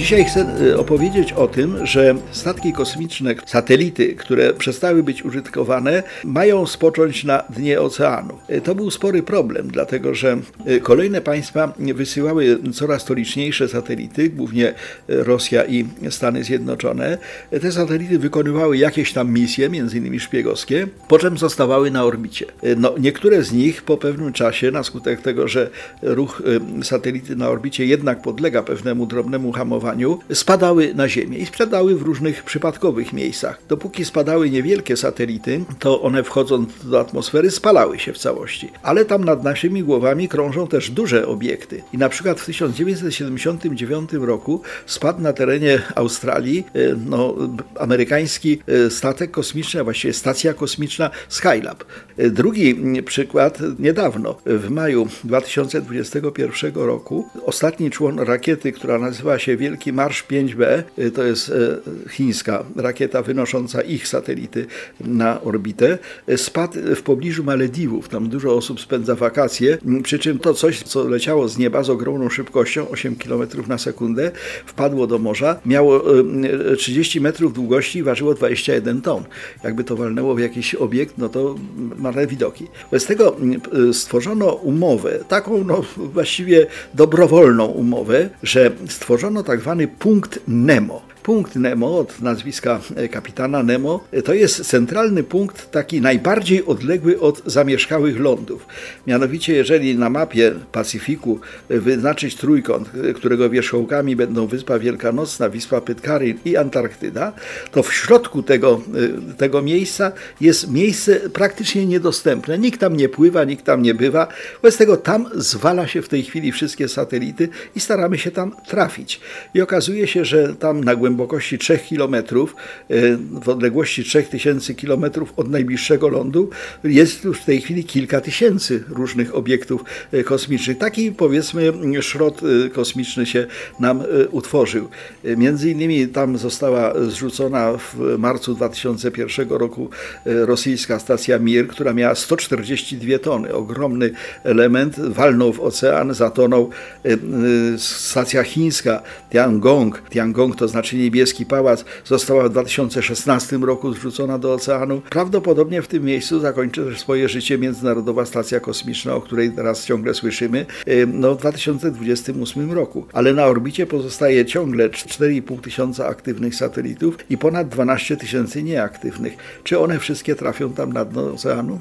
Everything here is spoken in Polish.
Dzisiaj chcę y, opowiedzieć o tym, że statki kosmiczne, satelity, które przestały być użytkowane, mają spocząć na dnie oceanu. Y, To był spory problem, dlatego że y, kolejne państwa wysyłały coraz to liczniejsze satelity, głównie Rosja i Stany Zjednoczone. Te satelity wykonywały jakieś tam misje, innymi szpiegowskie, po czym zostawały na orbicie. No, niektóre z nich po pewnym czasie, na skutek tego, że ruch satelity na orbicie jednak podlega pewnemu drobnemu hamowaniu, spadały na Ziemię i spadały w różnych przypadkowych miejscach. Dopóki spadały niewielkie satelity, to one wchodząc do atmosfery spalały się w całości. Ale tam nad naszymi głowami krążą też duże obiekty. I na przykład w 1979 roku spadł na terenie Australii e, no, amerykański e, statek kosmiczny, a właściwie stacja kosmiczna Skylab. E, Drugi przykład niedawno, w maju 2021 roku, ostatni człon rakiety, która nazywa się Wielki Marsz 5B, y, to jest e, chińska rakieta wynosząca ich satelity na orbitę, e, spadł w pobliżu Malediwów. Tam dużo osób spędza wakacje, m, przy czym to coś, co leciało z nieba z ogromną szybkością, 8 km na sekundę, wpadło do morza, miało e, 30 metrów długości i ważyło 21 ton. Jakby to walnęło w jakiś obiekt, no to marne widoki. Bez tego m, e, stworzono umowę, taką no, właściwie dobrowolną umowę, że stworzono tak zwany punkt Nemo. Punkt Nemo od nazwiska e, kapitana Nemo e, to jest centralny punkt taki najbardziej odległy od zamieszkałych lądów. Mianowicie, jeżeli na mapie Pacyfiku e, wyznaczyć trójkąt, którego wierzchołkami będą Wyspa Wielkanocna, Wyspa Pitcairn i Antarktyda, to w środku tego, tego miejsca jest miejsce praktycznie niedostępne. Nikt tam nie pływa, nikt tam nie bywa. Wobec tego tam zwala się w tej chwili wszystkie satelity i staramy się tam trafić. I okazuje się, że tam na głębokości 3 km, w odległości 3000 km od najbliższego lądu jest już w tej chwili kilka tysięcy różnych obiektów e, kosmicznych. Taki powiedzmy szrot e, kosmiczny się nam e, utworzył. E, Między innymi tam została zrzucona w marcu 2001 roku e, rosyjska stacja Mir, która miała 142 tony. Ogromny element, walnął w ocean, zatonął. E, e, Stacja chińska Tiangong, Tiangong to znaczy niebieski pałac, została w 2016 roku zrzucona do oceanu. Prawdopodobnie w tym miejscu zakończy też swoje życie Międzynarodowa Stacja Kosmiczna, o której teraz ciągle słyszymy, no, w 2028 roku. Ale na orbicie pozostaje ciągle 4,5 tysiąca aktywnych satelitów i ponad 12 tysięcy nieaktywnych. Czy one wszystkie trafią tam na dno oceanu?